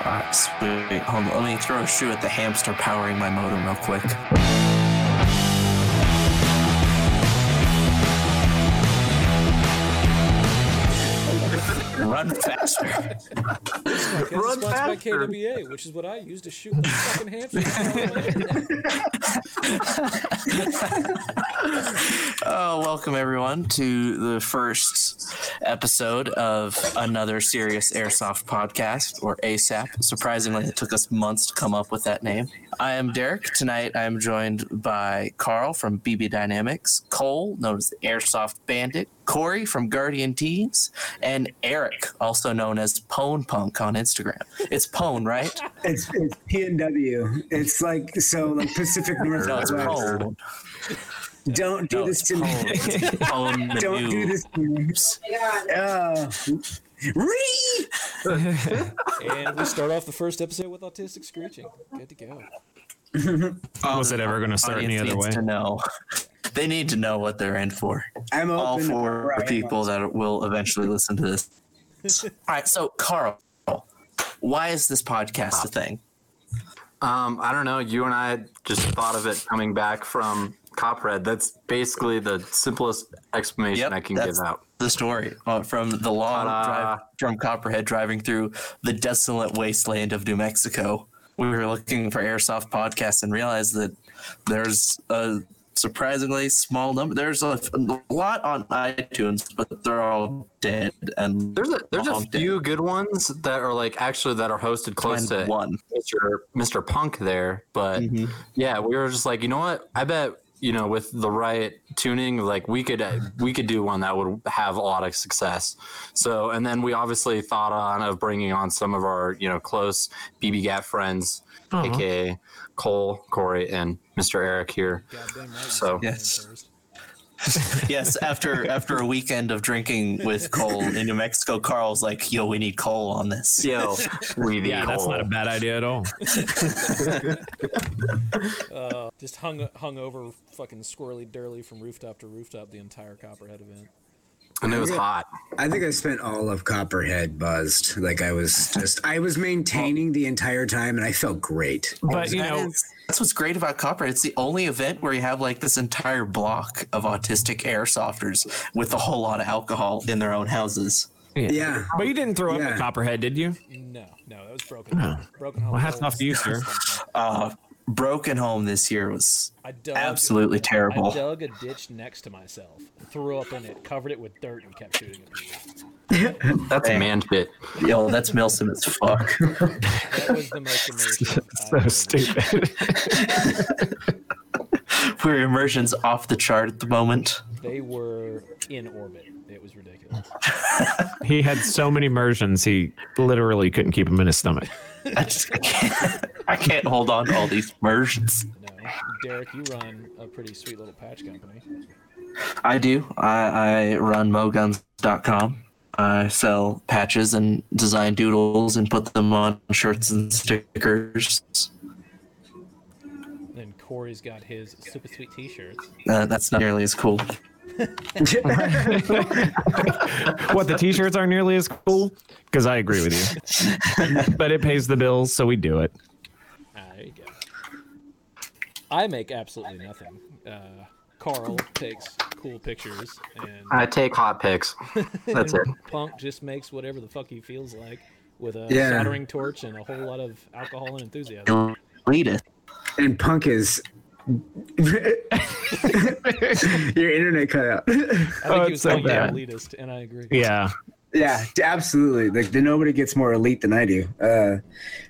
Alright, sweet. Hold on, let me throw a shoe at the hamster powering my modem real quick. Run faster. Run sponsored by faster. KWA, which is what I use to shoot the fucking. Oh, welcome everyone to the first episode of another Serious Airsoft podcast, or ASAP. Surprisingly, it took us months to come up with that name. I am Derek. Tonight, I am joined by Carl from BB Dynamics, Cole, known as the Airsoft Bandit, Corey from Guardian Tees, and Eric, also known as Pone Punk on Instagram. It's Pone, right? It's it's PNW. It's like so like Pacific No, it's Northwest. Pone. Don't do No, this to me. Pone. Pone Don't do this to me. Uh, Reed! and we start off the first episode with autistic screeching. Good to go. Was it ever going to start any other way? to know. They need to know what they're in for. I'm open. All four Right. people that will eventually listen to this. All right, so Carl, why is this podcast a thing? Um, I don't know. You and I just thought of it coming back from Copperhead. That's basically the simplest explanation I can that's give out. the story uh, from the long Ta-da. drive from Copperhead driving through the desolate wasteland of New Mexico. We were looking for airsoft podcasts and realized that there's a surprisingly small number. There's a, a lot on iTunes, but they're all dead. And There's a there's a long dead. few good ones that are like actually that are hosted close Find to one. Mr. Mr. Punk there, but Mhm. yeah, we were just like, you know what? I bet you know with the right tuning, like we could we could do one that would have a lot of success. So, and then we obviously thought on of bringing on some of our you know close BB Gap friends, Uh-huh. aka Cole, Corey, and Mr. Eric here. Right. So- Yes. Yes, after after a weekend of drinking with Cole in New Mexico, Carl's like, "Yo, we need Cole on this." Yo, we the Yeah, that's not a bad idea at all. Uh, just hung hung over fucking squirrely dirly from rooftop to rooftop the entire Copperhead event. And it was hot. I think I spent all of Copperhead buzzed. Like I was just I was maintaining the entire time and I felt great. But you That know, is- that's what's great about Copperhead. It's the only event where you have like this entire block of autistic airsofters with a whole lot of alcohol in their own houses. Yeah. but you didn't throw up Yeah. a copperhead, did you? No, no, that was broken. Home. Broken home. Well, hats off to you, sir. Uh, Broken Home this year was I dug, absolutely terrible. I terrible. dug a ditch next to myself, threw up in it, covered it with dirt, and kept shooting at people. That's a man pit. Yo, that's Milsim as fuck. That was the most immersive. So I've ever stupid. Immersion's off the chart at the moment. They were in orbit. It was ridiculous. he had so many immersions, he literally couldn't keep them in his stomach. I just I can't, I can't hold on to all these immersions. No, Derek, you run a pretty sweet little patch company. I do. I, I run moguns.com. I sell patches and design doodles and put them on shirts and stickers. Then Corey's got his super sweet T-shirts. Uh, that's not nearly as cool. what the t-shirts aren't nearly as cool because I agree with you, but it pays the bills, so we do it. Ah, there you go. I make absolutely nothing. Uh, Carl takes cool pictures, and I take hot pics. That's it. Punk just makes whatever the fuck he feels like with a Yeah. soldering torch and a whole lot of alcohol and enthusiasm. Elitist. And punk is your internet cut out. I think Oh, he was it's so calling bad. elitist, and I agree. Yeah, Yeah, absolutely. Like the, nobody gets more elite than I do. Uh,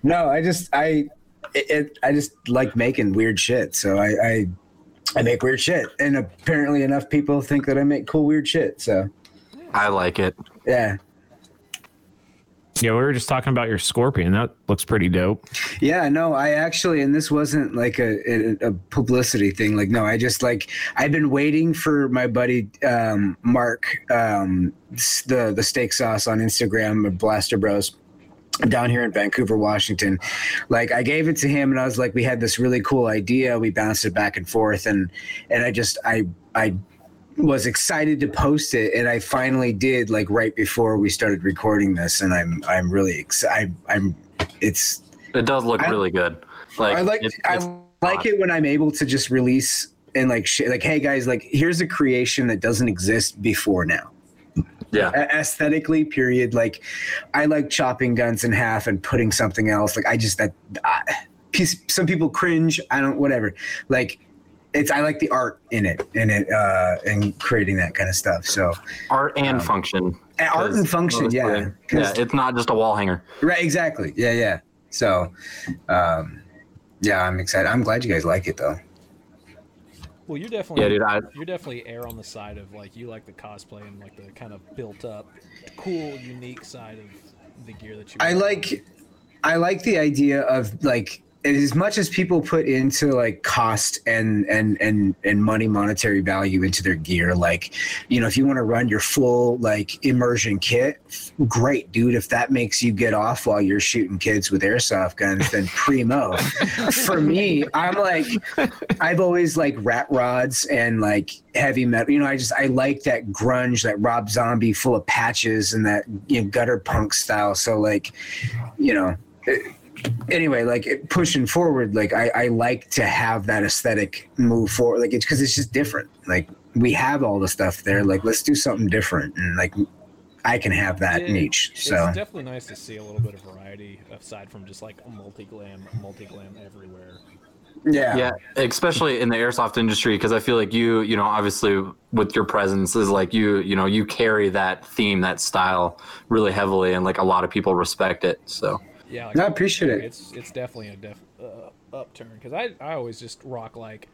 no, I just I it, it, I just like making weird shit. So I, I I make weird shit, and apparently enough people think that I make cool weird shit. So I like it. yeah, yeah. We were just talking about your scorpion. That looks pretty dope. yeah. No, I actually, and this wasn't like a, a, a publicity thing. Like no, I just like I've been waiting for my buddy um, Mark, um, the the steak sauce on Instagram, of Blaster Bros. Down here in Vancouver, Washington. Like I gave it to him and I was like, we had this really cool idea. We bounced it back and forth and and I just I I was excited to post it and I finally did like right before we started recording this and I'm I'm really excited I'm it's It does look I- really good. Like I like it- I like it when I'm able to just release and like sh- like hey guys like here's a creation that doesn't exist before now. Yeah. A- aesthetically period. Like I like chopping guns in half and putting something else. Like I just that I, piece, some people cringe. I don't whatever. Like it's I like the art in it in it uh and creating that kind of stuff. So Art and Um, function. and art and function mostly- yeah. Yeah, 'Cause- it's not just a wall hanger. right exactly. Yeah yeah. So um yeah I'm excited. I'm glad you guys like it though Well, you're definitely Yeah, dude. I, you're definitely air on the side of like you like the cosplay and like the kind of built up, cool, unique side of the gear that you. I wear. like I like the idea of like as much as people put into like cost and and and and money monetary value into their gear like you know if you want to run your full like immersion kit great dude. If that makes you get off while you're shooting kids with airsoft guns then primo. For me i'm like i've always like rat rods and like heavy metal you know i just i like that grunge that rob zombie full of patches and that you know gutter punk style. So like you know it- anyway like it, pushing forward like I, I like to have that aesthetic move forward like it's because it's just different like we have all the stuff there like let's do something different and like i can have that Yeah, niche It's so definitely nice to see a little bit of variety aside from just like multi glam, multi glam everywhere. yeah yeah, especially in the airsoft industry, because I feel like you, you know, obviously with your presence is like you, you know, you carry that theme, that style really heavily, and like a lot of people respect it. So Yeah, like, No, I appreciate it. It's it's definitely a def, uh, upturn because I I always just rock like.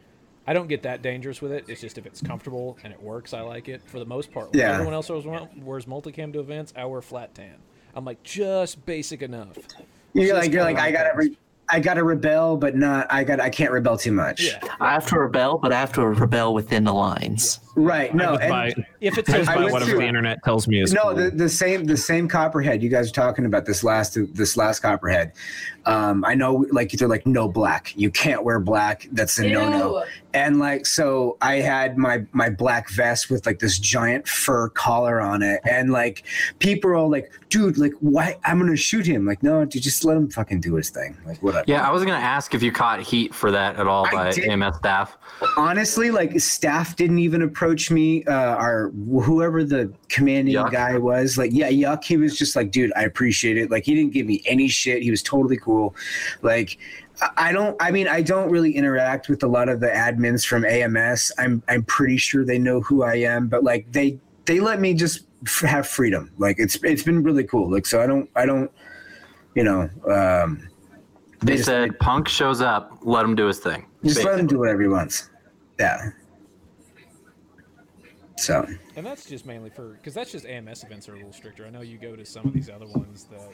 I don't get that dangerous with it. It's just if it's comfortable and it works, I like it. For the most part, When Yeah. everyone else wears, wears multicam to events. I wear flat tan. I'm like just basic enough. you're Just like you're like i gotta re- i gotta rebel but not i got i can't rebel too much Yeah. I have to rebel, but I have to rebel within the lines. Right no and- buy, If it's I by I whatever to- the internet tells me is no cool. the, the same the same copperhead you guys are talking about this last this last copperhead. Um i know like they're like no black. You can't wear black. That's a no no and like so i had my my black vest with like this giant fur collar on it. And like people are all like dude like why i'm gonna shoot him. Like no dude just let him fucking do his thing. Like whatever yeah, I was gonna ask if you caught heat for that at all I by did. AMS staff. honestly like staff didn't even approach me uh our whoever the commanding Yuck. guy was like yeah yuck he was just like dude i appreciate it like he didn't give me any shit he was totally cool like I- don't. I mean, I don't really interact with a lot of the admins from AMS. I'm. I'm pretty sure they know who I am, but like they they let me just f- have freedom. Like it's it's been really cool. Like so, I don't. I don't. You know. Um, They just, said Punk shows up, let him do his thing. just let him do whatever he wants. Yeah. So. And that's just mainly for because that's just AMS events are a little stricter. I know you go to some of these other ones that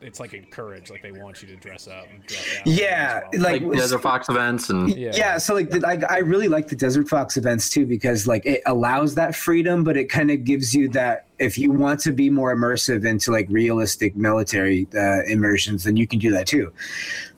it's like encouraged, like they want you to dress up. And dress Yeah, well. like- like Desert Fox events and Yeah. yeah, so like the, I, I really like the desert fox events too because like it allows that freedom but it kind of gives you that if you want to be more immersive into like realistic military uh, immersions then you can do that too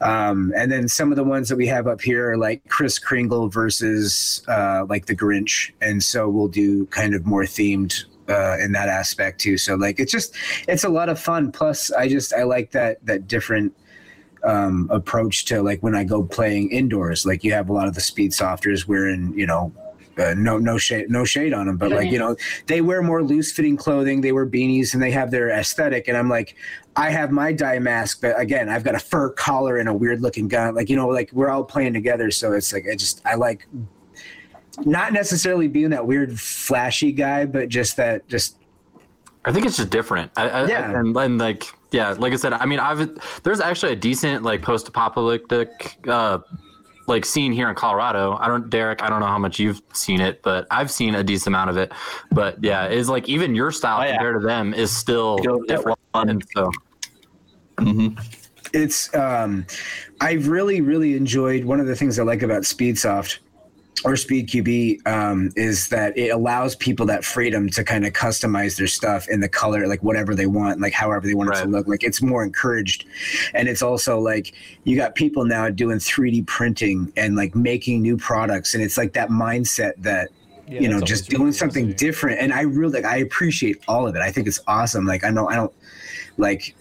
um, and then some of the ones that we have up here are like chris kringle versus uh, like the grinch and so we'll do kind of more themed uh, in that aspect too so like it's just it's a lot of fun plus i just i like that that different um, approach to like when I go playing indoors. Like you have a lot of the speed softers wearing, you know, uh, no no shade no shade on them, but like you know they wear more loose fitting clothing. They wear beanies and they have their aesthetic. And I'm like, I have my dye mask, but again, I've got a fur collar and a weird looking gun. Like you know, like we're all playing together. So it's like I just I like not necessarily being that weird flashy guy, but just that just I think it's just different. I, I, Yeah. and, and like yeah, like I said, I mean, I've there's actually a decent like post-apocalyptic uh, like scene here in Colorado. I don't, Derek, I don't know how much you've seen it, but I've seen a decent amount of it. But yeah, it's like even your style Oh, yeah. compared to them is still different. one. And so hmm it's um i've really really enjoyed one of the things i like about speedsoft or speed qb um, is that it allows people that freedom to kind of customize their stuff in the color like whatever they want like however they want it to look. Like it's more encouraged. And it's also like you got people now doing 3d printing and like making new products. And it's like that mindset that Yeah, you know just always really doing something different. And i really like i appreciate all of it. I think it's awesome. Like i know i don't like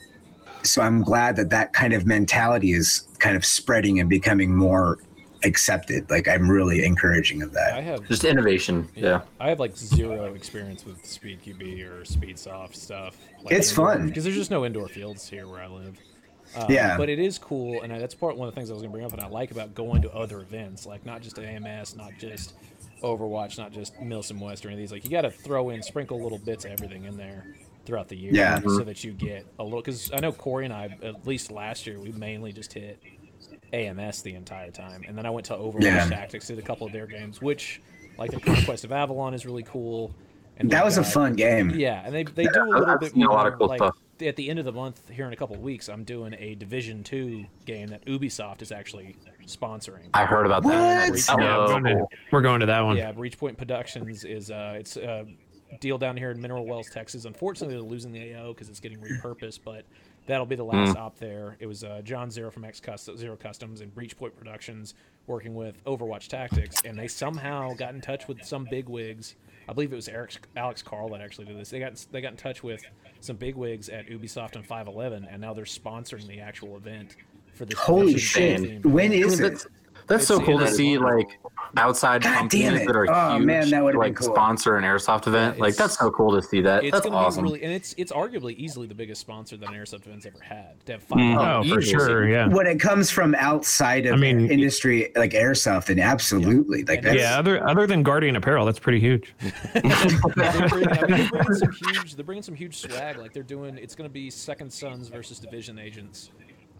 so I'm glad that that kind of mentality is kind of spreading and becoming more accepted. Like I'm really encouraging of that. I have Just innovation. Yeah. I have like zero experience with Speed QB or Speed Soft stuff. Like It's fun. because there's just no indoor fields here where I live. Um, Yeah. but it is cool, and I, that's part one of the things I was gonna bring up, and I like about going to other events, like not just AMS, not just Overwatch, not just Milsim West or any of these. Like you got to throw in, sprinkle little bits of everything in there throughout the year, Yeah. so that you get a little. Because I know Corey and I, at least last year, we mainly just hit AMS the entire time, and then I went to Overwatch Yeah. Tactics, did a couple of their games, which like the Conquest of Avalon is really cool. And That they've was a fun game. Yeah, and they they do a little bit seen a more. lot of cool like stuff. at the end of the month, here in a couple of weeks, I'm doing a Division Two game that Ubisoft is actually sponsoring. I heard about that. What? Oh, Yeah, we're going, to, we're going to that one. Yeah, Breach Point Productions is uh, it's a deal down here in Mineral Wells, Texas. Unfortunately, they're losing the AO because it's getting repurposed, but that'll be the last op there. It was uh, John Zero from X Custom, Zero Customs and Breach Point Productions working with Overwatch Tactics, and they somehow got in touch with some big wigs. I believe it was Eric, Alex Carl that actually did this. They got they got in touch with some big wigs at Ubisoft and 511, and now they're sponsoring the actual event for this. Holy shit! When is When I it? That's, that's so cool to it's- see, like outside God companies that are Oh, huge, man, that would've been like cool. sponsor an airsoft event. like that's so cool to see that. It's that's gonna awesome. be really, and it's it's arguably easily the biggest sponsor that an airsoft event's ever had. To have five. Mm. Oh, for sure. Yeah. When it comes from outside of I mean- industry like airsoft, then absolutely. Like And that's Yeah. Other other than Guardian Apparel, that's pretty huge. they're, bringing, I mean, they're bringing some huge. They're bringing some huge swag. Like they're doing. It's going to be Second Sons versus Division Agents.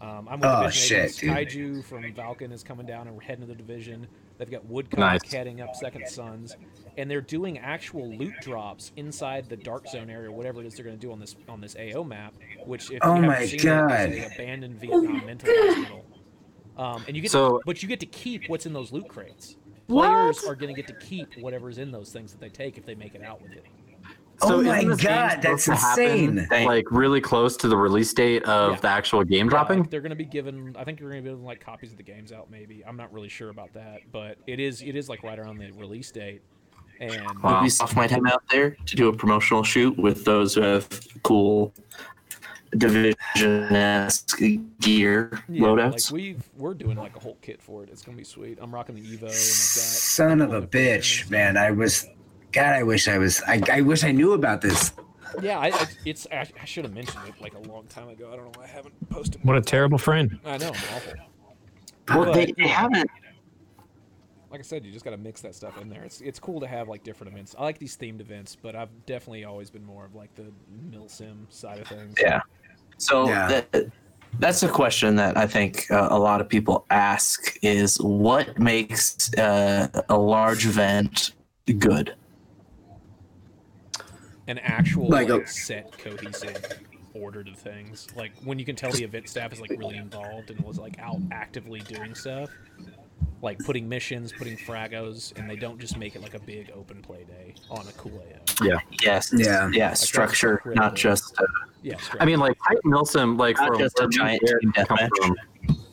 Um, I'm with Oh, Division shit, Agents. dude. Kaiju from Valken is coming down and we're heading to the division. They've got Woodcock Nice. heading up Second Sons, and they're doing actual loot drops inside the Dark Zone area, whatever it is they're going to do on this on this AO map. Which, if Oh you my haven't seen God. it, is a abandoned Vietnam mental hospital. Um, and you get, So- to, but you get to keep what's in those loot crates. Players are going to get to keep whatever's in those things that they take if they make it out with it. Oh isn't my God, that's supposed happen, insane. Like really close to the release date of Yeah. the actual game Yeah, dropping. like, they're going to be given. I think they're going to be given like copies of the games out. Maybe I'm not really sure about that, but it is it is like right around the release date. And Wow. Ubisoft might have out there to do a promotional shoot with those who have cool division-esque gear yeah, loadouts. like we've we're doing like a whole kit for it. It's going to be sweet. I'm rocking the Evo. And I've got son of a bitch, man. I was God, I wish I was I, I wish I knew about this. Yeah, I, I, it's I, I should have mentioned it like a long time ago. I don't know why I haven't posted. What a terrible friend. I know, I'm awful. well, but, they, you they haven't. like I said, you just got to mix that stuff in there. It's it's cool to have like different events. I like these themed events, but I've definitely always been more of like the milsim side of things. Yeah. So Yeah. that, that's a question that I think uh, a lot of people ask: is what makes uh, a large event good? An actual Like like, a- set cohesive order to things. Like when you can tell the event staff is like really involved and was like out actively doing stuff. Like putting missions, putting fragos, and they don't just make it like a big open play day on a cool AO. Yes. Yeah. Yeah. that's Structure, critical. not just. Uh, Yeah, I mean, like Titan Milsim, like Not from just a where giant and team deathmatch.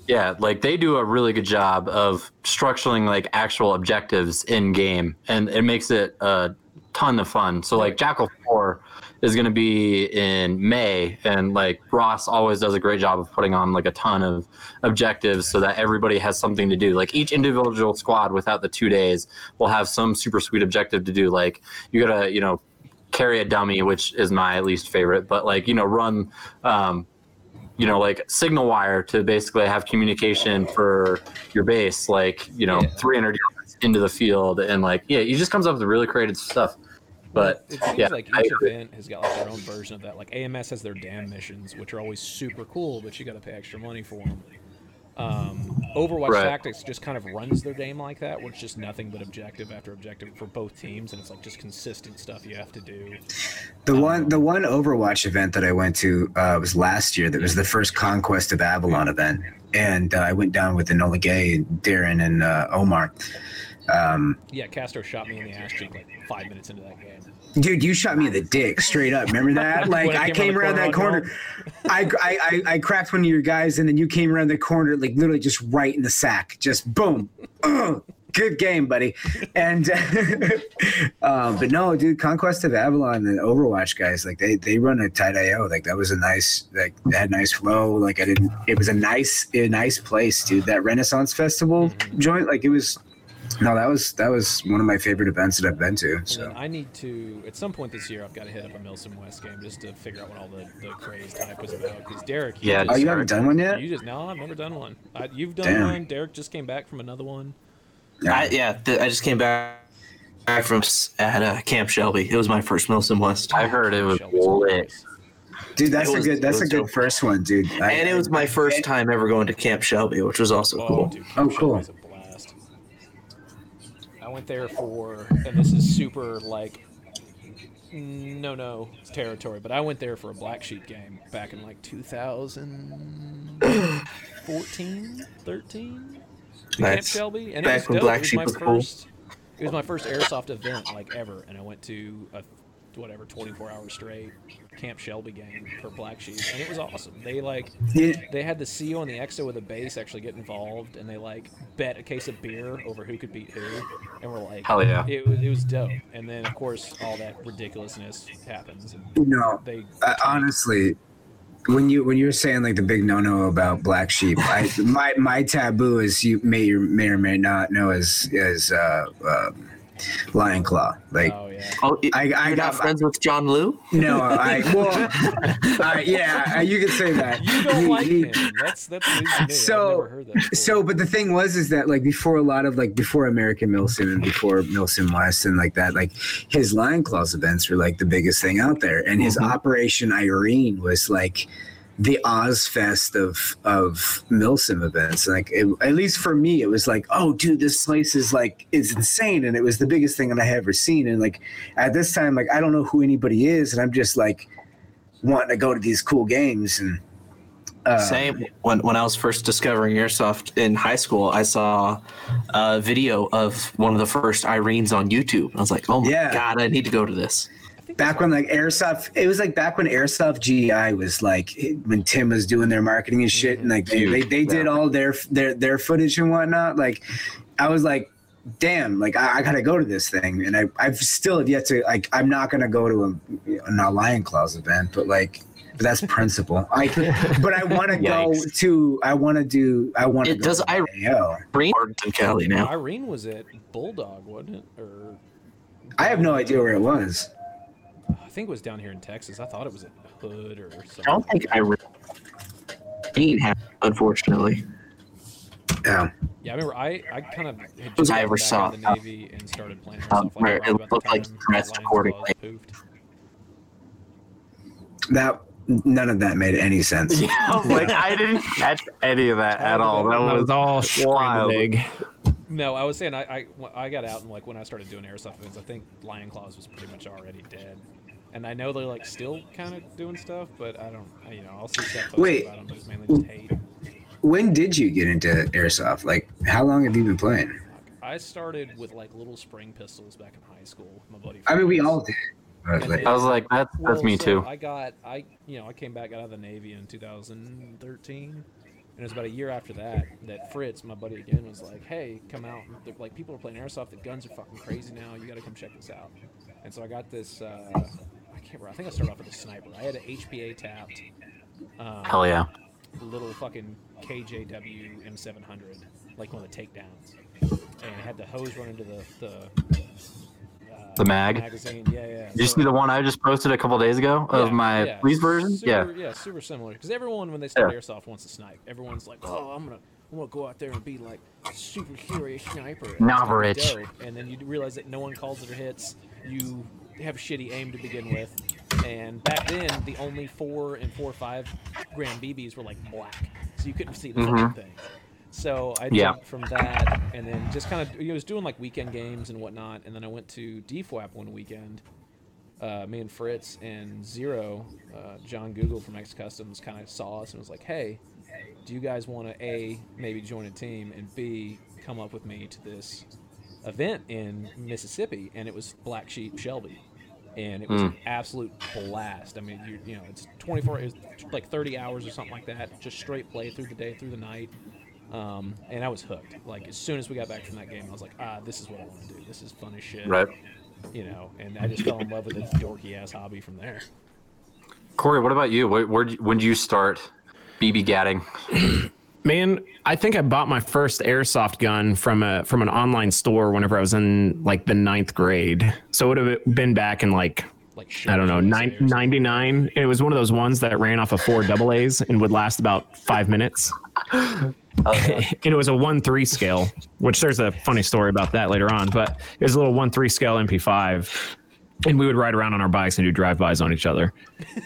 Yeah, like they do a really good job of structuring like actual objectives in game, and it makes it a ton of fun. So like Jackal Four is going to be in May, and like Ross always does a great job of putting on like a ton of objectives so that everybody has something to do. Like each individual squad without the two days will have some super sweet objective to do. Like you gotta, you know, carry a dummy, which is my least favorite, but like you know, run. Um, you know, like signal wire to basically have communication for your base, like, you know, Yeah. 300 yards into the field. And like, yeah, he just comes up with really creative stuff. But it seems yeah, like each agree. event has got like their own version of that. Like AMS has their damn missions, which are always super cool, but you got to pay extra money for them. Um, Overwatch Right. Tactics just kind of runs their game like that, where it's just nothing but objective after objective for both teams, and it's like just consistent stuff you have to do. The one the one Overwatch event that I went to uh, was last year. That was the first Conquest of Avalon event, and uh, I went down with Enola Gay, Darren, and uh, Omar. Um, Yeah, Castro shot me in the ass cheek like five minutes into that game. dude, you shot me in the dick straight up. Remember that? Like I came around that corner. I, I I I cracked one of your guys, and then you came around the corner, like literally just right in the sack. Just boom. Ugh. good game, buddy. And um, but no, dude, Conquest of Avalon and Overwatch guys, like they they run a tight IO. Like that was a nice, like they had nice flow. Like I didn't. It was a nice, a nice place, dude. That Renaissance Festival joint, like it was. No, that was that was one of my favorite events that I've been to. So I need to, at some point this year, I've got to hit up a Milsim West game just to figure out what all the, the crazed hype was about. Because Derek, you Yeah, just, oh, you haven't done one yet? you just no, I've never done one. I, you've done Damn. one. Derek just came back from another one. I, yeah, th- I just came back back from s- at uh, Camp Shelby. It was my first Milsim West, I heard it was Shelby's lit. dude, that's It a was- good that's a good dope. first one, dude. I- and it was my first time ever going to Camp Shelby, which was also Oh, cool. dude, Oh, Camp cool. Went there for, and this is super like, no, no territory, but I went there for a Black Sheep game back in like 2014, 13. Camp Shelby, and back it was when dope. Black it was my was cool. first. It was my first airsoft event like ever, and I went to a whatever 24 hours straight Camp Shelby game for Black Sheep, and it was awesome. They like Yeah. they had the CEO and the EXO with the base actually get involved, and they like bet a case of beer over who could beat who, and we're like, Hell yeah. it was it was dope. And then of course all that ridiculousness happens, and you know, they I, honestly, when you when you're saying like the big no no about black sheep, I my my taboo is you may or may or may not know as as uh, uh, lion claw. Like oh yeah, Oh, y- I- I you're got- not friends with John Liu? no, I well, I, yeah, you could say that. you don't He- like he- him. That's that's news to me. So- I've never heard that. So, but the thing was, is that like before a lot of like before American Milsim and before Milsim West and like that, like his Lion Claws events were like the biggest thing out there, and his Mhm. Operation Irene was like the Ozzfest of of Milsim events. Like it, at least for me, it was like, oh, dude, this place is like it's insane, and it was the biggest thing that I had ever seen. And like at this time, like I don't know who anybody is, and I'm just like wanting to go to these cool games and. Uh, Same. When when I was first discovering airsoft in high school, I saw a video of one of the first Irenes on YouTube. I was like, oh my Yeah. god, I need to go to this. Back when like airsoft it was like back when airsoft gi was like when tim was doing their marketing and shit and like they, they, they did all their their their footage and whatnot like i was like damn like i, I gotta go to this thing and i i've still have yet to like i'm not gonna go to a, a lion claws event but like but that's principle i but i want to go to i want to do i want to It go does to I- AO. Irene in Cali now. Irene was at Bulldog, wasn't it? Or i have no idea where it was I think it was down here in Texas. I thought it was at Hood or something. I don't think Irene had, unfortunately. yeah Yeah, I remember I, I kind of had just I ever back saw. in the Navy and started playing Um, like where it looked like time dressed accordingly. That none of that made any sense Yeah, like I didn't catch any of that at all. That That was was all scrambled wild. No, I was saying I, I I got out and like when I started doing airsoft events, I think Lion Claws was pretty much already dead. And I know they're like still kind of doing stuff, but I don't, I- you know, I'll see stuff posted Wait. about them, but it's mainly just hate. when did you get into airsoft like how long have you been playing I started with like little spring pistols back in high school my buddy. I mean, we all did. But, like, I was like, that's that's Well, me so too. I got I you know I came back out of the Navy in 2013, and it was about a year after that that Fritz, my buddy again, was like, "Hey, come out! They're, like people are playing airsoft. The guns are fucking crazy now. You got to come check this out." And so I got this. Uh, I can't remember. I think I started off with a sniper. I had an HPA tapped. Um, Hell yeah. little fucking KJW M700, like one of the takedowns, and it had the hose run into the the, uh, The mag? magazine. Yeah, yeah. Did you So- see the one I just posted a couple days ago of yeah, my yeah, police version? yeah. super, yeah, super similar. Because everyone, when they start airsoft, wants to snipe. Everyone's like, "Oh, I'm gonna, I'm gonna go out there and be like super serious sniper." And it's gonna be Novritsch. dope. And then you realize that no one calls their hits. You have shitty aim to begin with. And back then, the only four and four or five gram BBs were like black, so you couldn't see the fucking Mhm. thing. So I Yeah. jumped from that, and then just kind of, I was doing like weekend games and whatnot, and then I went to DFWAP one weekend, uh, me and Fritz and Zero, uh, John Google from X Customs, kind of saw us and was like, "Hey, do you guys want to a maybe join a team and b come up with me to this event in Mississippi?" And it was Black Sheep Shelby, and it was an absolute blast. I mean, you you know, it's 24, it's like 30 hours or something like that, just straight play through the day, through the night. Um, and I was hooked. Like as soon as we got back from that game, I was like, ah, this is what I want to do. This is fun as shit. Right. You know, and I just fell in love with this dorky ass hobby from there. Corey, what about you? Where, where when did you start BB gatting? Man, I think I bought my first airsoft gun from a from an online store whenever I was in like the ninth grade. So it would have been back in like Like I don't know, nine, 99. It was one of those ones that ran off of four double A's and would last about five minutes. and it was a one three scale, which there's a funny story about that later on. But it was a little one three scale MP5, and we would ride around on our bikes and do drive bys on each other.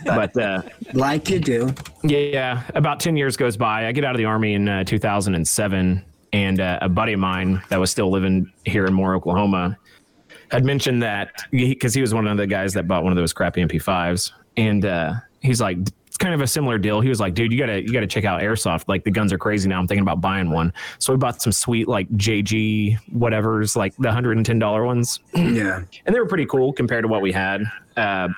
But uh, Like you do. yeah, about 10 years goes by. I get out of the army in uh, 2007, and uh, a buddy of mine that was still living here in Moore, Oklahoma, had mentioned that because he, was one of the guys that bought one of those crappy MP5s, and uh, he's like, it's kind of a similar deal. He was like, dude, you gotta you gotta check out airsoft. Like the guns are crazy now. I'm thinking about buying one. So we bought some sweet like JG whatever's like the hundred and ten dollar ones Yeah. and they were pretty cool compared to what we had. Uh,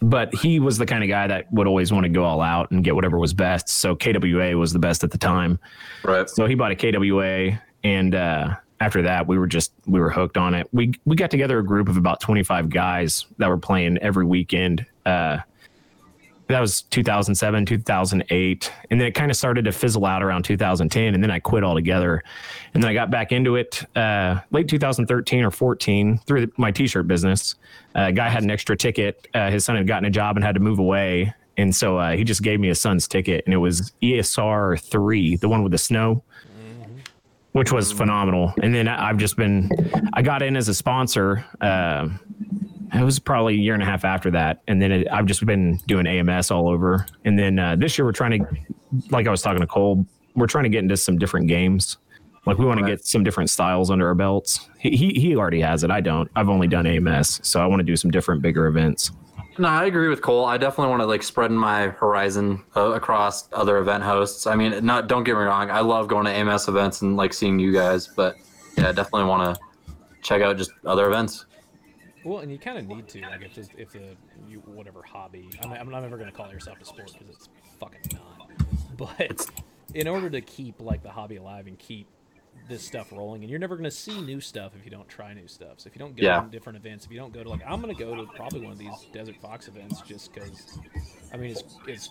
but he was the kind of guy that would always want to go all out and get whatever was best. So KWA was the best at the time. Right. So he bought a KWA, and uh, after that, we were just we were hooked on it. We we got together a group of about twenty five guys that were playing every weekend. Uh, that was 2007 2008 and then it kind of started to fizzle out around 2010 and then i quit altogether. And then i got back into it uh, late 2013 or 14 through the, my t-shirt business. Uh, a guy had an extra ticket uh, his son had gotten a job and had to move away. And so uh, he just gave me his son's ticket and it was esr 3 the one with the snow which was phenomenal. And then i've just been i got in as a sponsor uh, it was probably a year and a half after that and then it, i've just been doing ams all over and then uh, this year we're trying to like i was talking to cole we're trying to get into some different games like we want to get some different styles under our belts he, he he already has it i don't i've only done ams so i want to do some different bigger events No, I agree with Cole. I definitely want to like spread my horizon uh, across other event hosts. I mean, not don't get me wrong. I love going to AMS events and like seeing you guys, but yeah, I definitely want to check out just other events. Well, and you kind of need to, like, if, this, if the you, whatever hobby. I'm, I'm not ever going to call yourself a sport because it's fucking not. But in order to keep like the hobby alive and keep this stuff rolling, and you're never going to see new stuff if you don't try new stuff. So if you don't go Yeah. to different events, if you don't go to like, I'm going to go to probably one of these Desert Fox events just because. I mean, it's it's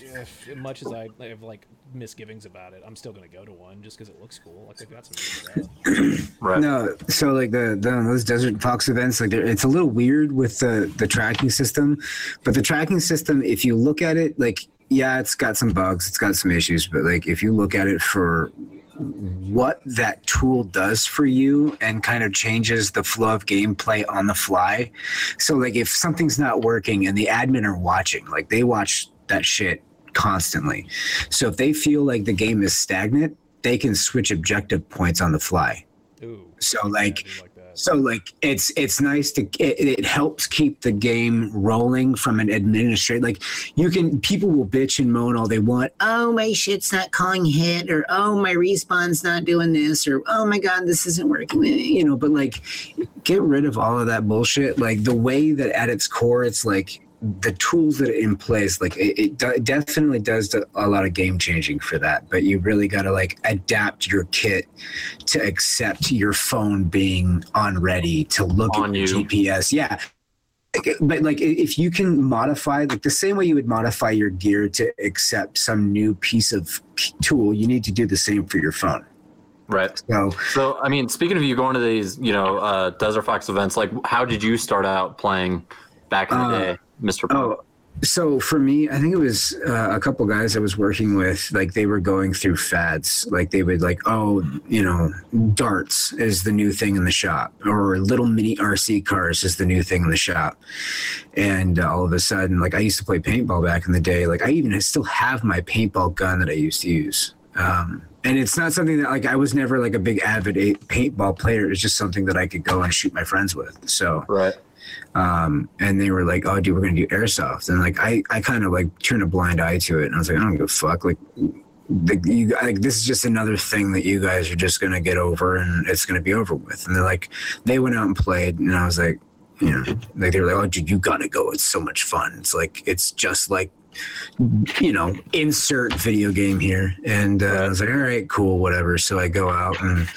if, much as I have like misgivings about it, I'm still going to go to one just because it looks cool. Like they've got some. Right. No, so like the, the those Desert Fox events, like it's a little weird with the the tracking system, but the tracking system, if you look at it, like yeah, it's got some bugs, it's got some issues, but like if you look at it for what that tool does for you and kind of changes the flow of gameplay on the fly. So like if something's not working and the admin are watching, like they watch that shit constantly. So if they feel like the game is stagnant, they can switch objective points on the fly. Ooh. So like like so like it's it's nice to it, it helps keep the game rolling from an administrator like you can people will bitch and moan all they want oh my shit's not calling hit or oh my respawn's not doing this or oh my god this isn't working you know but like get rid of all of that bullshit like the way that at its core it's like the tools that are in place like it, it, do- definitely does a lot of game changing for that but you really got to like adapt your kit to accept your phone being on ready to look On at you. gps yeah but like if you can modify like the same way you would modify your gear to accept some new piece of tool you need to do the same for your phone Right. so So, I mean, speaking of you going to these, you know, uh, Desert Fox events, like, how did you start out playing back in the Uh, day, Mister? Oh, so for me, I think it was uh, a couple guys I was working with. Like they were going through fads. Like they would like, oh, you know, darts is the new thing in the shop, or little mini RC cars is the new thing in the shop. And uh, all of a sudden, like I used to play paintball back in the day. Like I even still have my paintball gun that I used to use. Um, and it's not something that like I was never like a big avid paintball player. It's just something that I could go and shoot my friends with. So Right. Um, and they were like, "Oh, dude, we're gonna do airsoft," and like I, I kind of like turned a blind eye to it, and I was like, "I don't give a fuck." Like, the, you, like this is just another thing that you guys are just gonna get over, and it's gonna be over with. And they're like, they went out and played, and I was like, you know, like they were like, "Oh, dude, you gotta go. It's so much fun. It's like it's just like you know, insert video game here. And uh, I was like, all right, cool, whatever. So I go out and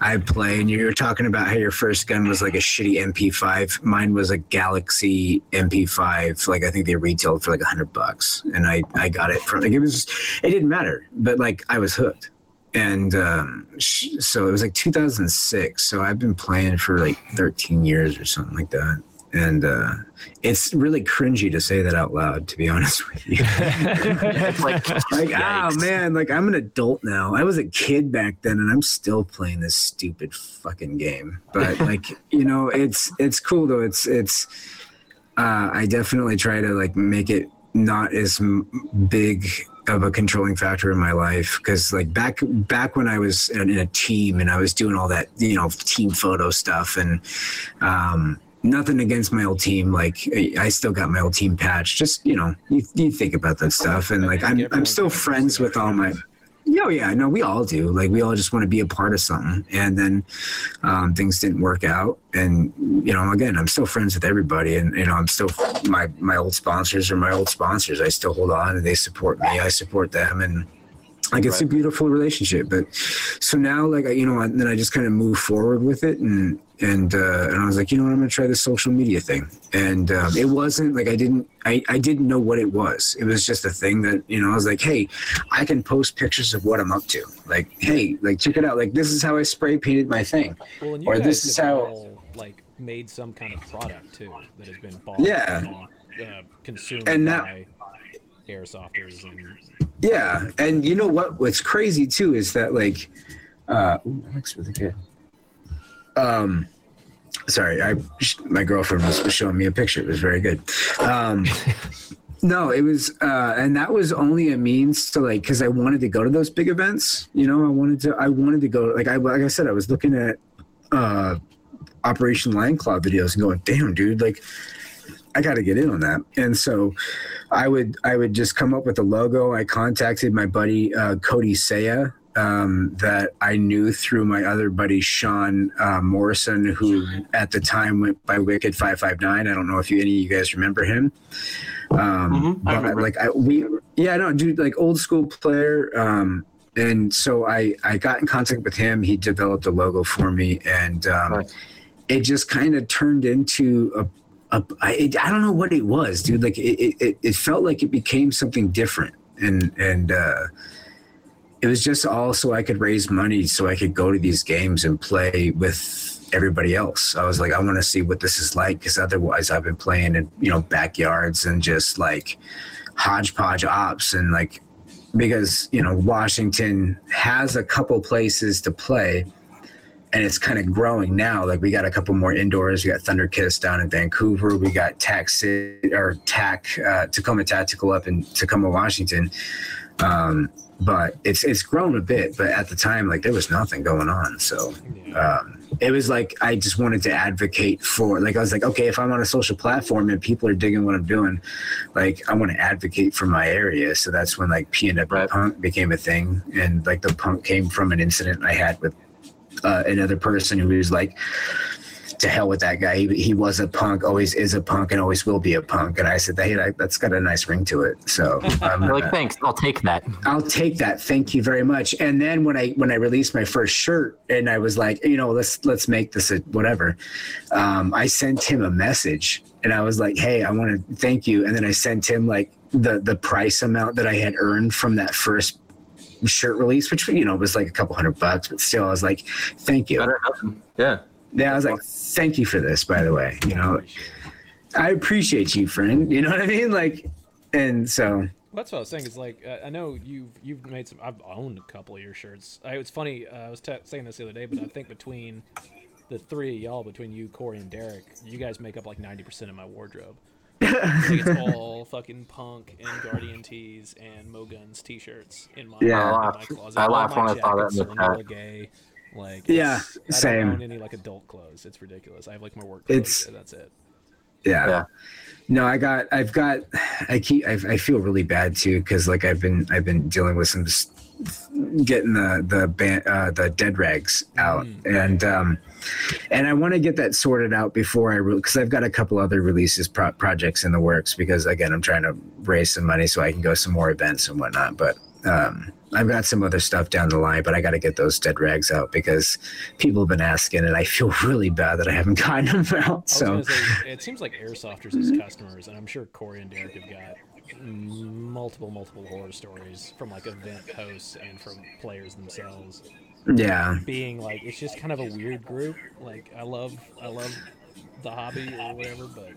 I play. And you were talking about how your first gun was like a shitty MP5. Mine was a Galaxy MP5. Like I think they retailed for like a hundred bucks, and I I got it from like it was. It didn't matter, but like I was hooked. And um, so it was like 2006. So I've been playing for like 13 years or something like that and uh, it's really cringy to say that out loud to be honest with you. It's like, like oh man like i'm an adult now. I was a kid back then and i'm still playing this stupid fucking game. But like you know it's it's cool though. It's it's uh, i definitely try to like make it not as m- big of a controlling factor in my life. Because like back back when i was in, in a team and i was doing all that you know team photo stuff and um nothing against my old team like I- still got my old team patch just you know you, you think about that stuff and like i'm, I'm still friends with all my Oh yeah, no, we all do. Like we all just want to be a part of something, and then um, things didn't work out. And you know, again, I'm still friends with everybody, and you know, I'm still my my old sponsors are my old sponsors. I still hold on, and they support me. I support them, and like it's a beautiful relationship. But so now, like I, you know, and then I just kind of move forward with it, and and uh, and I was like, you know what, I'm gonna try this social media thing. And um, it wasn't like I didn't I I didn't know what it was. It was just a thing that you know I was like, hey, I can post pictures of what I'm up to. Like, hey, like check it out. Like this is how I spray painted my thing. Well, Or this is how- all, like made some kind of product too that has been bought Yeah. and uh, consumed And now- by airsofters and Yeah, and you know what? What's crazy too is that like, uh, ooh, that looks really good. Um, sorry, I my girlfriend was showing me a picture. It was very good. Um, no, it was, uh, and that was only a means to like because I wanted to go to those big events. You know, I wanted to. I wanted to go. Like I like I said, I was looking at uh, Operation Lion Claw videos and going, damn, dude, like. I got to get in on that. And so I would I would just come up with a logo. I contacted my buddy uh, Cody Saya um, that I knew through my other buddy Sean uh, Morrison, who at the time went by Wicked Five Five Nine. I don't know if you, any of you guys remember him. Um, Mhm, I remember. like I, we yeah no dude like old school player. Um, and so I I got in contact with him. He developed a logo for me, and um, Nice. it just kind of turned into a a, I, I don't know what it was, dude. Like it, it, it felt like it became something different, and and uh, it was just all so I could raise money, so I could go to these games and play with everybody else. I was like, I want to see what this is like, because otherwise, I've been playing in you know backyards and just like hodgepodge ops and like because you know Washington has a couple places to play and it's kind of growing now. Like we got a couple more indoors. We got Thunder Kiss down in Vancouver. We got Tac or Tac uh, Tacoma Tactical up in Tacoma, Washington. Um, but it's it's grown a bit. But at the time, like there was nothing going on. So um, it was like I just wanted to advocate for. Like I was like, okay, if I'm on a social platform and people are digging what I'm doing, like I want to advocate for my area. So that's when like PNW Right. Punk became a thing, and like the punk came from an incident I had with uh, another person who was like, to hell with that guy. He, he was a punk, always is a punk, and always will be a punk. And I said, hey, that, that's got a nice ring to it. So I'm They're like, thanks, I'll take that. I'll take that. Thank you very much. And then when I when I released my first shirt, and I was like, you know, let's let's make this a whatever. Um, I sent him a message, and I was like, hey, I want to thank you. And then I sent him like the the price amount that I had earned from that first shirt release, which you know was like a couple hundred bucks, but still, I was like, thank you. Yeah. Yeah, I was like, thank you for this, by the way. You know, I appreciate you, friend. You know what I mean? Like, and so Well, that's what I was saying. Is like uh, I know you've you've made some. I've owned a couple of your shirts. I, it's funny. Uh, I was t- saying this the other day, but I think between the three of y'all, between you, Corey, and Derek, you guys make up like ninety percent of my wardrobe. like it's all fucking punk and Guardian tees and Mo Guns t-shirts in my, Yeah. in I my laughed. closet. I All laughed when I saw that in jackets the are chat. Gay. Like Yeah, same. I same. don't own any like adult clothes. It's ridiculous. I have like my work clothes. It's- and that's it. Yeah. Yeah. No, I got, I've got, I keep, I, I feel really bad too because like I've been, I've been dealing with some, s- getting the the band, uh, the dead rags out, and um, and I want to get that sorted out before I because I've got a couple other releases pro- projects in the works because again I'm trying to raise some money so I can go some more events and whatnot, but. Um, I've got some other stuff down the line, but I got to get those dead rags out because people have been asking, and I feel really bad that I haven't gotten them out. So say, it seems like airsofters as customers, and I'm sure Corey and Derek have got multiple, multiple horror stories from like event hosts and from players themselves. yeah, Being like, it's just kind of a weird group. Like, I love, I love the hobby or whatever, but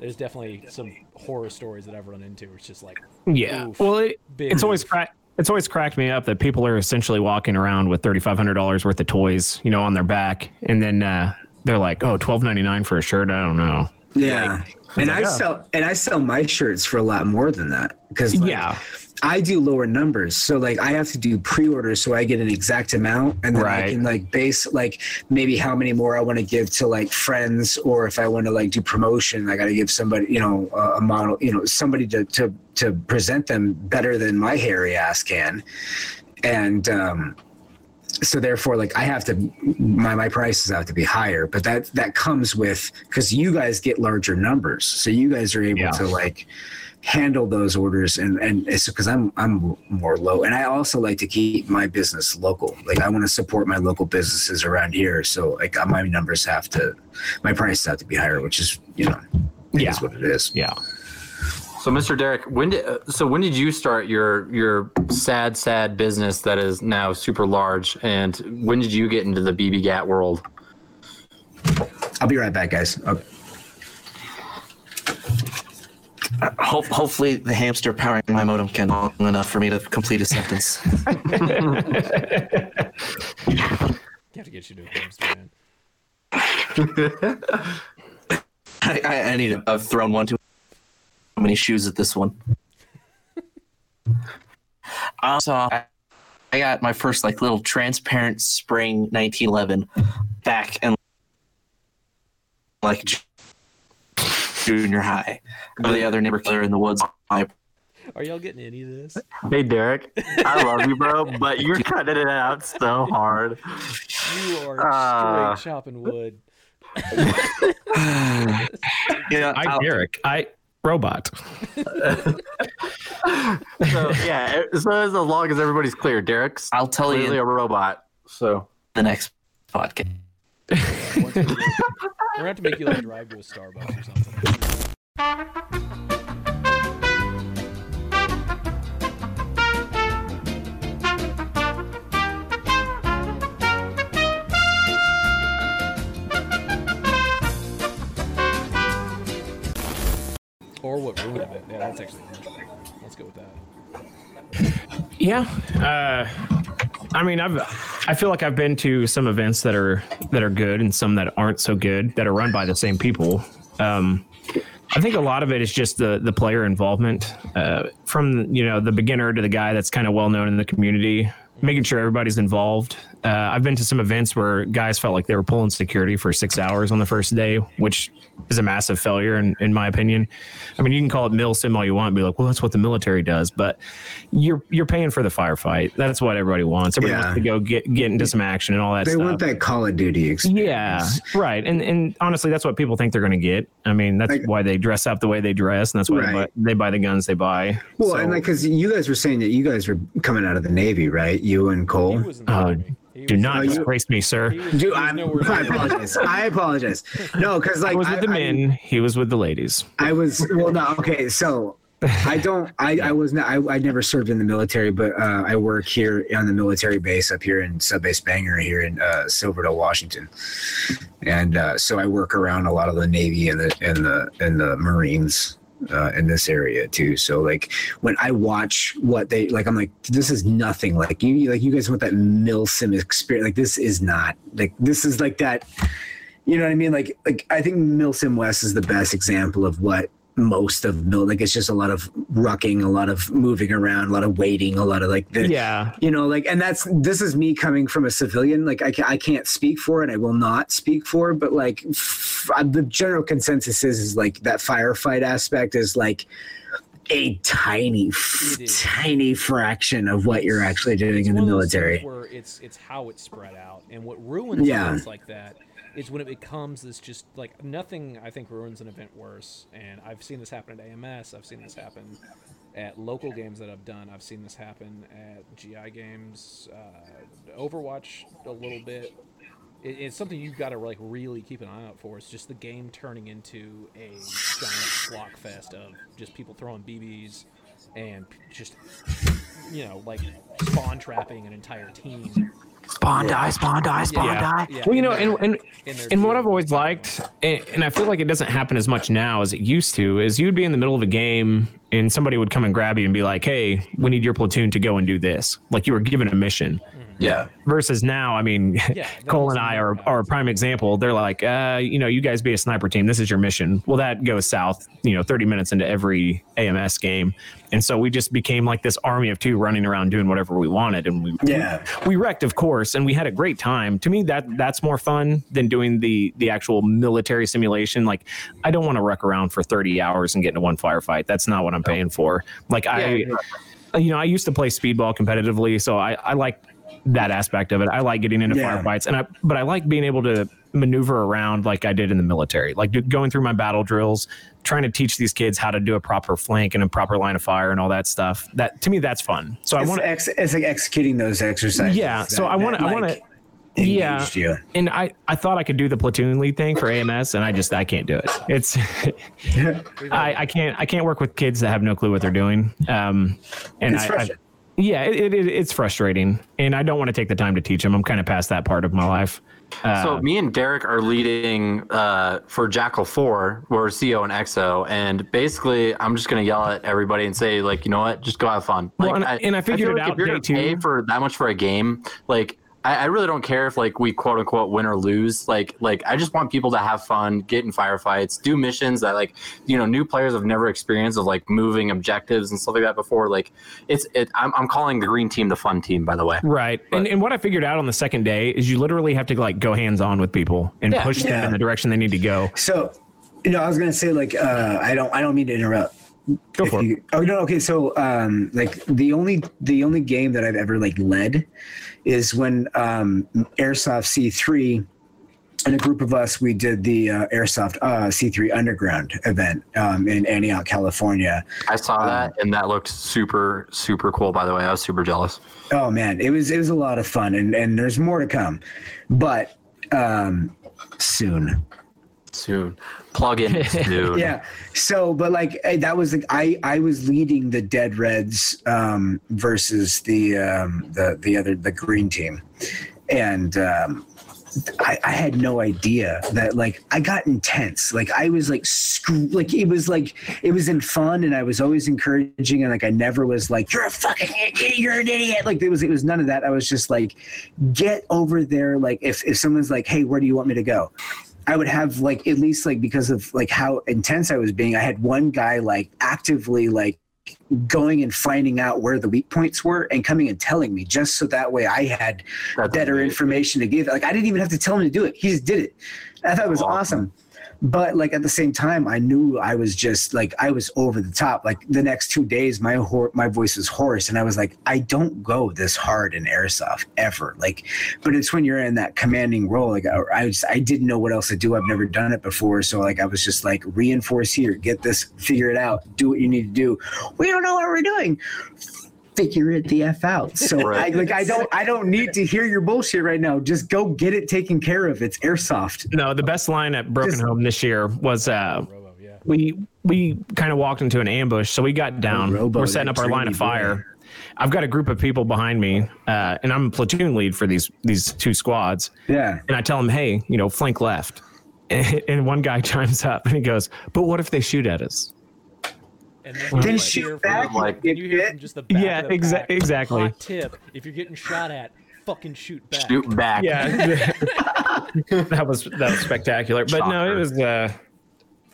there's definitely some horror stories that I've run into. Where it's just like, Yeah. Oof. Well, it, Big it's always oof. crack. It's always cracked me up that people are essentially walking around with thirty five hundred dollars worth of toys, you know, on their back, and then uh, they're like, "Oh, twelve ninety nine for a shirt." I don't know. yeah. And I like, oh. sell and I sell my shirts for a lot more than that because Yeah. I do lower numbers. So like I have to do pre-orders so I get an exact amount and then I can like base like maybe how many more I want to give to like friends or if I want to like do promotion, I got to give somebody, you know, a, a model, you know, somebody to, to, to present them better than my hairy ass can. And, um, so therefore like i have to my my prices have to be higher but that that comes with because you guys get larger numbers so you guys are able Yeah. to like handle those orders and and it's because i'm i'm more low and i also like to keep my business local like i want to support my local businesses around here so like my numbers have to my prices have to be higher which is you know Yeah. is what it is Yeah. So, Mr. Derek, when did uh, so when did you start your your sad sad business that is now super large, and when did you get into the BB Gat world? i'll be right back guys Oh, Ho- hopefully, the hamster powering my modem can long enough for me to complete a sentence. you have to get you to a hamster, man. I, I, I need to. I've thrown one too many shoes at this one. Um, so I, I got my first like little transparent spring 1911 back in like junior high. The other neighbor killer in the woods. I, Are y'all getting any of this? Hey, Derek, I love you, bro, but you're cutting it out so hard. You are Ah. straight chopping wood. you know, I I'll- Derek. I robot. So yeah, so as long as everybody's clear, Derek's I'll tell you clearly a robot. So the next podcast. Once we get- We're gonna have to make you like drive to a Starbucks or something. that's actually. Let's go with that. Yeah. Uh, I mean, I've I feel like I've been to some events that are that are good and some that aren't so good that are run by the same people. Um, I think a lot of it is just the the player involvement uh, from you know the beginner to the guy that's kind of well known in the community, making sure everybody's involved. Uh, I've been to some events where guys felt like they were pulling security for six hours on the first day, which is a massive failure in, in my opinion. I mean, you can call it mil sim all you want, and be like, well, that's what the military does, but you're you're paying for the firefight. That's what everybody wants. Everybody Yeah. wants to go get get into some action and all that they stuff. want that call of duty experience Yeah, right. And and honestly, that's what people think they're going to get. I mean, that's Like- why they dress up the way they dress, and that's why they, buy, they buy the guns they buy. Well, So- and like, because you guys were saying that you guys were coming out of the Navy, right? You and He Cole. was in the Oh, Army. He do was- not Oh, you- disgrace me, sir. He was, Dude, he was I'm, I apologize. I apologize. No, because like I was with the men. he was with the ladies. I was well, no, okay. So I don't. I I was not. I I never served in the military, but uh, I work here on the military base up here in Sub Base Bangor here in uh, Silverdale, Washington, and uh, so I work around a lot of the Navy and the and the and the Marines. Uh, in this area too, so like when I watch what they like, I'm like, this is nothing. Like you, like you guys want that milsim experience. Like this is not like this is like that you know what I mean? Like, like I think Milsim West is the best example of what most of mil like it's just a lot of rucking a lot of moving around a lot of waiting a lot of like the, Yeah. you know like and that's this is me coming from a civilian like i, ca- I can't speak for it i will not speak for it but like f- the general consensus is is like that firefight aspect is like a tiny f- tiny fraction of what you're actually doing in the one of those things military Where it's it's how it's spread out, and what ruins Yeah. events like that is when it becomes this just like nothing. I think ruins an event worse, and I've seen this happen at AMS. I've seen this happen at local games that I've done. I've seen this happen at GI games, uh, Overwatch a little bit. It, it's something you've got to like really keep an eye out for. It's just the game turning into a giant block fest of just people throwing BBs and just you know like spawn trapping an entire team. Spawn die, spawn die, spawn Yeah. die. Yeah, Well, you know, their- and, and and what. I've always liked, and, and I feel like it doesn't happen as much now as it used to, is you'd be in the middle of a game and somebody would come and grab you and be like, "Hey, we need your platoon to go and do this." Like you were given a mission. Yeah. Versus now, I mean, Yeah, Cole and I are, are a prime example. They're like, uh, you know, you guys be a sniper team. This is your mission. Well, that goes south, you know, 30 minutes into every AMS game. And so we just became like this army of two running around doing whatever we wanted. And we, Yeah. we wrecked, of course, and we had a great time. To me, that that's more fun than doing the the actual military simulation. Like, I don't want to wreck around for 30 hours and get into one firefight. That's not what I'm paying for. Like, I, you know, I used to play speedball competitively, so I, I like that aspect of it. I like getting into Yeah. firefights, and I but I like being able to maneuver around like I did in the military, like do- going through my battle drills, trying to teach these kids how to do a proper flank and a proper line of fire and all that stuff. That to me, that's fun. So I want to. ex- it's like executing those exercises Yeah, so I wanna- I wanna- like, Yeah, you. and I I thought I could do the platoon lead thing for AMS, and I just I can't do it. It's I, I can't I can't work with kids that have no clue what they're doing. Um, and It's I. yeah, it, it, it's frustrating, and I don't want to take the time to teach them. I'm kind of past that part of my life. Uh, So me and Derek are leading uh, for Jackal Four. We're CO and XO, and basically, I'm just gonna yell at everybody and say, like, you know what, just go have fun. Well, Like, and- and I figured it like out If you're gonna pay two. for that much for a game, like. I, I really don't care if like we quote unquote win or lose. Like like I just want people to have fun, get in firefights, do missions that like you know new players have never experienced of like moving objectives and stuff like that before. Like it's it. I'm, I'm calling the green team the fun team, by the way. Right. And, and what I figured out on the second day is you literally have to like go hands on with people and Yeah. push them Yeah. in the direction they need to go. So, you know, I was gonna say like uh, I don't I don't mean to interrupt. Go If for it. oh no, okay. So um, like the only the only game that I've ever like led is when um, Airsoft C3 and a group of us we did the uh, Airsoft uh, C3 Underground event um, in Antioch, California. I saw that and that looked super super cool. By the way, I was super jealous. Oh man, it was it was a lot of fun, and and there's more to come, but um, soon. Soon, plug in soon. yeah so but like eh, that was like i i was leading the dead reds um versus the um the the other the green team and um I, I had no idea that like I got intense. Like I was like screw like it was like it was in fun and I was always encouraging and like I never was like you're a fucking idiot, you're an idiot. Like it was it was none of that. I was just like get over there. Like if if someone's like hey where do you want me to go? I would have like at least like because of like how intense I was being, I had one guy like actively like going and finding out where the weak points were and coming and telling me just so that way I had That's better amazing. information to give. Like I didn't even have to tell him to do it. He just did it. I thought it was awesome. But like at the same time, I knew I was just like I was over the top. Like the next two days, my hor- my voice was hoarse, and I was like, I don't go this hard in airsoft ever. Like, but it's when you're in that commanding role. Like I, I just I didn't know what else to do. I've never done it before, so like I was just like reinforce here, get this, figure it out, do what you need to do. We don't know what we're doing. Figure it the f out. So Right. I like I don't I don't need to hear your bullshit right now. Just go get it taken care of. It's airsoft. No, the best line at Broken Just- Home this year was uh, we we kind of walked into an ambush, so we got down. Robo, We're setting up our line of fire. I've got a group of people behind me, uh, and I'm a platoon lead for these these two squads. Yeah. And I tell them, hey, you know, flank left. And one guy chimes up and he goes, "But what if they shoot at us?" And then, Then you shoot hear back, From, like- you hear from just the back Yeah, of the exa- pack, exactly. Hot tip: If you're getting shot at, fucking shoot back. Shoot back. Yeah, that was that was spectacular. But no, it was uh,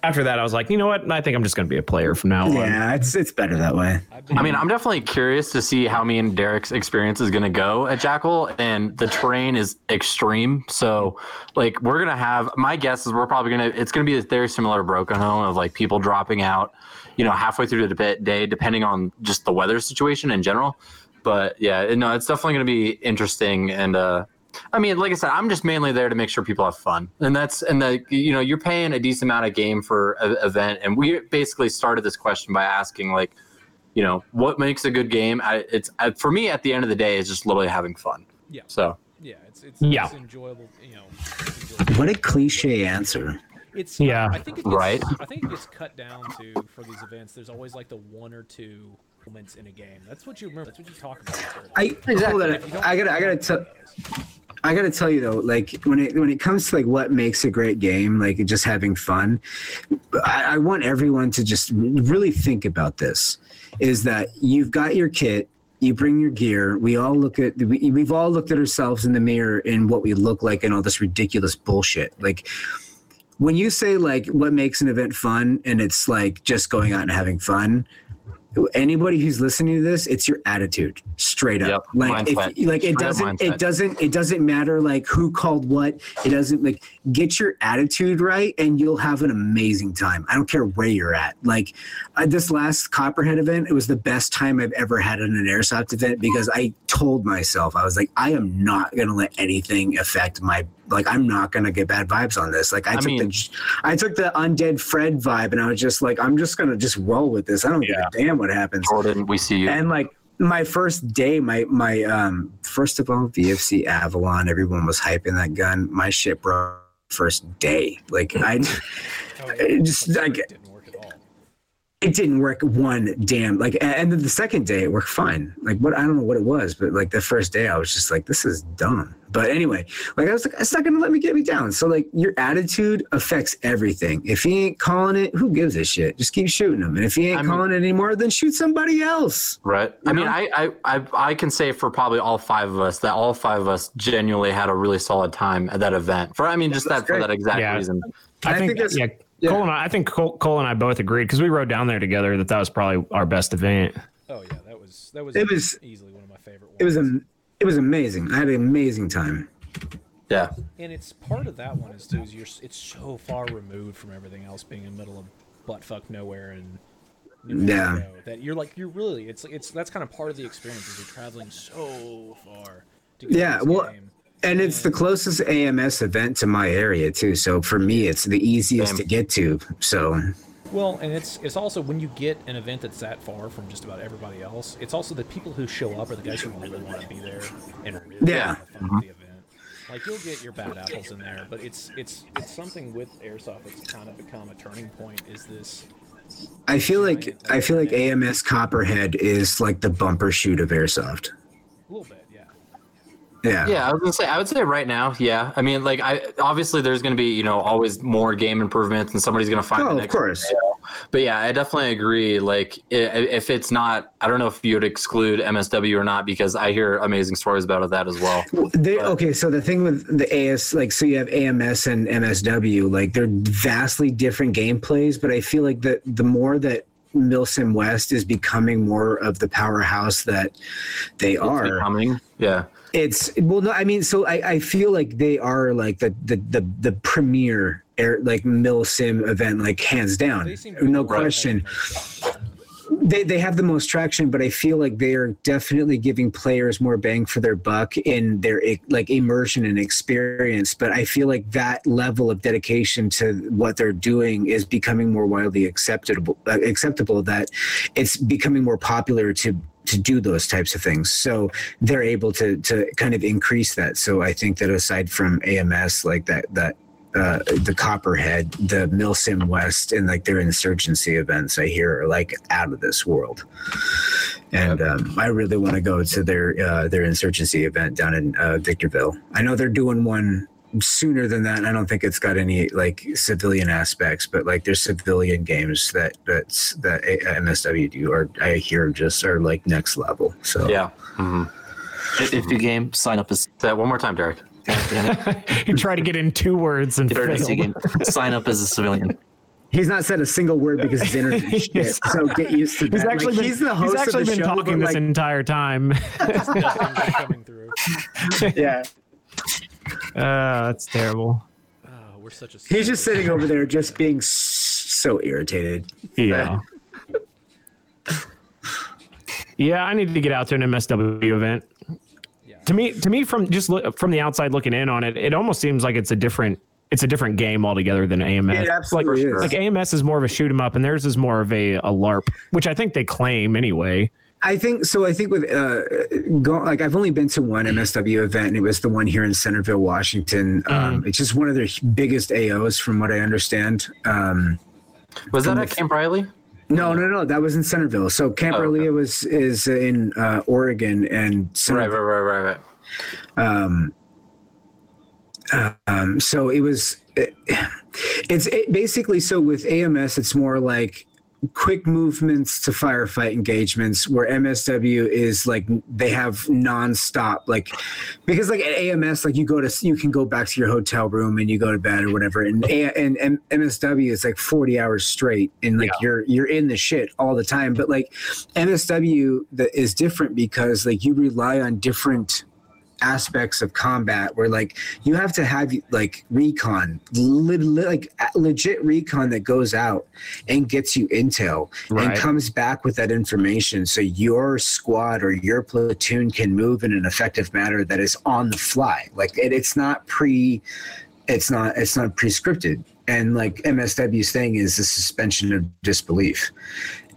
after that, I was like, you know what? I think I'm just going to be a player from now on. Yeah, it's it's better that way. I've I mean, I'm definitely curious to see how me and Derek's experience is going to go at Jackal, and the terrain is extreme. So, like, we're gonna have. My guess is we're probably gonna. It's gonna be very similar to Broken Home of like people dropping out, you know, halfway through the bit- day, depending on just the weather situation in general. But yeah, no, it's definitely gonna be interesting, and uh, I mean, like I said, I'm just mainly there to make sure people have fun, and that's and the you know you're paying a decent amount of game for an event, and we basically started this question by asking like, you know, what makes a good game? I, it's I, for me at the end of the day, it's just literally having fun. Yeah. So yeah, it's it's, Yeah. it's enjoyable. You know, enjoyable. What a cliche answer. It's Yeah. I think it gets, Right. I think it gets cut down to for these events. There's always like the one or two moments in a game. That's what you remember. That's what you talk about. I hold on. If you I gotta I gotta tell I gotta tell you though, like when it when it comes to like what makes a great game, like just having fun, I, I want everyone to just really think about this. Is that you've got your kit, you bring your gear. We all look at we, we've all looked at ourselves in the mirror and what we look like and all this ridiculous bullshit. Like when you say like what makes an event fun and it's like just going out and having fun anybody who's listening to this it's your attitude straight up. Yep, like if like it Straight doesn't it doesn't it doesn't matter like who called what. It doesn't like get your attitude right and you'll have an amazing time. I don't care where you're at. Like uh, this last copperhead event it was the best time i've ever had at an airsoft event because i told myself i was like i am not going to let anything affect my like i'm not going to get bad vibes on this. Like i, I took mean- the i took the undead fred vibe and i was just like i'm just going to just roll with this. I don't give a damn what happens. Jordan, we see you. and like my first day my my um first of all vfc avalon everyone was hyping that gun. My shit broke first day. Like i Oh, it just That's like right, it didn't work at all. It didn't work one damn like and then the second day it worked fine like what i don't know what it was but like the first day i was just like this is dumb but anyway like i was like it's not gonna let me get me down so like your attitude affects everything if he ain't calling it who gives a shit just keep shooting him and if he ain't I mean- calling it anymore then shoot somebody else Right. I You mean, know? I, I, I, I can say for probably all five of us that all five of us genuinely had a really solid time at that event. For I mean, just That's that for that exact Yeah. reason. I I think, think that's- yeah, yeah. Cole and I, I think Cole, Cole and I both agreed because we rode down there together that that was probably our best event. Oh yeah, that was that was It was- easily one of my favorite ones. it was a it was amazing i had an amazing time Yeah. and it's part of that one is too is you're it's so far removed from everything else being in the middle of buttfuck nowhere and Yeah. Mexico, that you're like you're really it's it's that's kind of part of the experience is you're traveling so far to get Yeah, this well, game. And it's the closest ams event to my area too so for me it's the easiest to get to so Well, and it's it's also when you get an event that's that far from just about everybody else, it's also the people who show up are the guys who really want to be there and really Yeah. want with the event. Like you'll get your bad apples in there, but it's it's it's something with airsoft that's kind of become a turning point. Is this I feel like I feel like AMS Copperhead is like the Bumbershoot of airsoft. a little bit, yeah. Yeah. I was gonna say. I would say right now, yeah. I mean, like, I obviously there's gonna be you know always more game improvements, and somebody's gonna find. Oh, the of course. But yeah, I definitely agree. Like, if it's not, I don't know if you would exclude MSW or not, because I hear amazing stories about that as well. They, okay, so the thing with the AS, like, so you have AMS and MSW, like, they're vastly different gameplays, but I feel like that the more that Milsim West is becoming more of the powerhouse that they are, Becoming, yeah. It's well, no, I mean, so I, I feel like they are like the the the, the premier air like Milsim event, like hands down, no right question. they they have the most traction, but I feel like they are definitely giving players more bang for their buck in their like immersion and experience. But I feel like that level of dedication to what they're doing is becoming more widely acceptable. Uh, acceptable that it's becoming more popular to to do those types of things. So they're able to to kind of increase that. So I think that aside from AMS, like that that uh, the Copperhead, the Milsim West, and like their insurgency events I hear are like out of this world. And um, I really want to go to their uh, their insurgency event down in uh, Victorville. I know they're doing one sooner than that. I don't think it's got any like civilian aspects, but like there's civilian games that that's that MSW do or I hear just are like next level. So Yeah. hmm If if you game, sign up as that one more time, Derek. he tried to get in two words and if you failed. game, sign up as a civilian. He's not said a single word because his internet is shit. So get used to that. He's actually like, been, he's the host he's actually of the been show, talking but, this like, entire time. Nothing's coming through. yeah. uh, that's terrible. Oh, we're such a. He's just sitting over there, just being so irritated. Yeah. Yeah, I need to get out to an MSW event. Yeah. To me, to me, from just look, from the outside looking in on it, it almost seems like it's a different, it's a different game altogether than AMS. It absolutely like, is. like AMS is more of a shoot 'em up, and theirs is more of a, a LARP, which I think they claim anyway. I think so. I think with uh, go, like I've only been to one MSW event, and it was the one here in Centerville, Washington. Um, it's just one of their biggest AOs, from what I understand. Um, Was that at Camp Rilea? no, no, no, that was in Centerville. So Camp Oh, okay. Was is in uh, Oregon, and Right, Centerville right, right, right, right. Um, so it was, it, it's it basically so with AMS, it's more like quick movements to firefight engagements where MSW is like they have nonstop like because like at AMS like you go to you can go back to your hotel room and you go to bed or whatever. And A- and, and MSW is like 40 hours straight and like you're you're in the shit all the time. But like MSW that is different because like you rely on different aspects of combat where like you have to have like recon le- le- like legit recon that goes out and gets you intel and comes back with that information so your squad or your platoon can move in an effective manner that is on the fly. Like it, it's not pre it's not it's not pre-scripted. And like msw's thing is the suspension of disbelief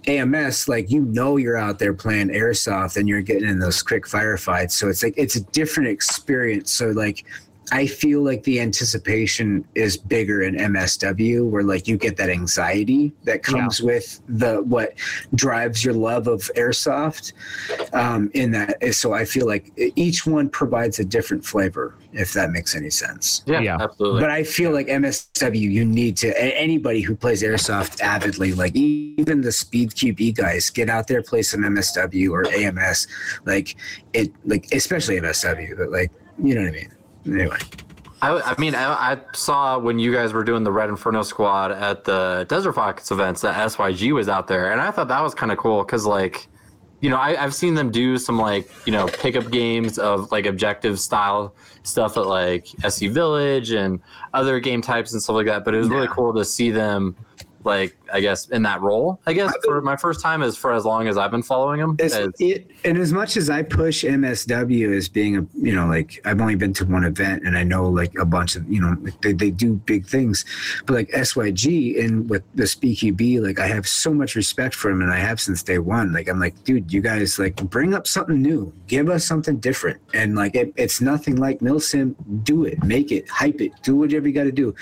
AMS, like you know, you're out there playing airsoft and you're getting in those quick firefights. So it's like it's a different experience. So like I feel like the anticipation is bigger in MSW, where like you get that anxiety that comes with the what drives your love of airsoft. Um, in that, so I feel like each one provides a different flavor, if that makes any sense. Yeah, Yeah. absolutely. But I feel like MSW, you need to anybody who plays airsoft avidly, like even the Speed QB guys, get out there, play some MSW or AMS, like it, like especially MSW, but like you know what I mean. Anyway, I, I mean, I, I saw when you guys were doing the Red Inferno Squad at the Desert Fox events that SYG was out there, and I thought that was kind of cool because, like, you know, I, I've seen them do some like you know pickup games of like objective style stuff at like SC Village and other game types and stuff like that. But it was really cool to see them. Like I guess in that role, I guess for my first time is for as long as I've been following them. As, as- it, and as much as I push MSW as being a, you know, like I've only been to one event and I know like a bunch of, you know, they, they do big things, but like SYG and with the SpeedQB, like I have so much respect for him and I have since day one. Like I'm like, dude, you guys like bring up something new, give us something different. And like it, it's nothing like Milsim, do it, make it, hype it, do whatever you got to do.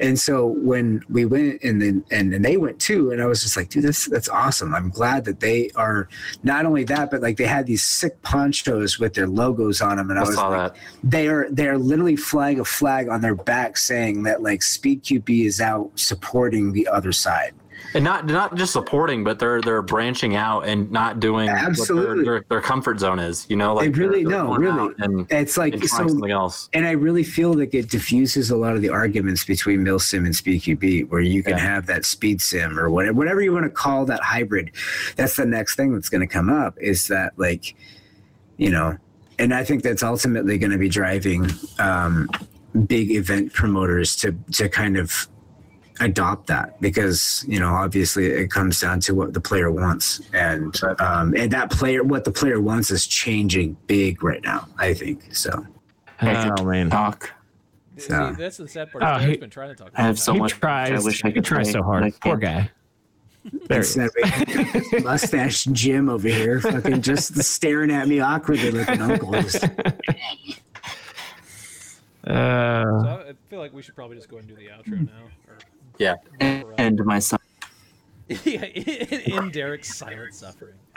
And so when we went and then and, and they went too, and I was just like, dude, that's that's awesome. I'm glad that they are not only that, but like they had these sick ponchos with their logos on them, and I, I was saw like, that. they are they're literally flying a flag on their back saying that like Speed QB is out supporting the other side. And not not just supporting, but they're they're branching out and not doing Absolutely. what their, their, their comfort zone is. You know, like They really- they're- they're no, really. and, It's like and so something else. and I really feel like it diffuses a lot of the arguments between Milsim and SpeedQB, where you can Yeah. have that speed sim or whatever, whatever you want to call that hybrid. That's the next thing that's going to come up is that like, you know, and I think that's ultimately going to be driving um, big event promoters to to kind of adopt that because you know obviously it comes down to what the player wants and um, and that player what the player wants is changing big right now i think so Oh man, Talk. So- See, that's the sad part. Oh, Derek's he- been trying to talk. I have so that. he much. tries. I wish I could try so hard. I Poor guy. There he Instead is. mustache Jim over here, fucking just staring at me awkwardly like an uncle. Just- Uh, So I feel like we should probably just go and do the outro now. Or, Yeah. And, and my son. yeah, in, in Derek's silent suffering.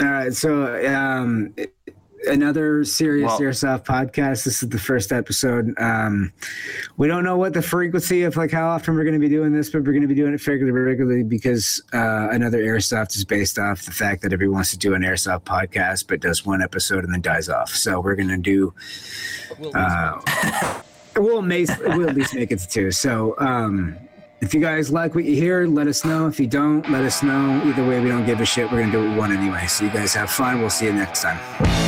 All right, so um, another serious Well- airsoft podcast. This is the first episode. Um, we don't know what the frequency of like how often we're going to be doing this, but we're going to be doing it fairly regularly because uh, another airsoft is based off the fact that everyone wants to do an airsoft podcast, but does one episode and then dies off. So we're going to do We'll uh, we'll, may, we'll at least make it to two. So, um, if you guys like what you hear, let us know. If you don't, let us know. Either way, we don't give a shit. We're gonna do it one anyway. So you guys have fun. We'll see you next time.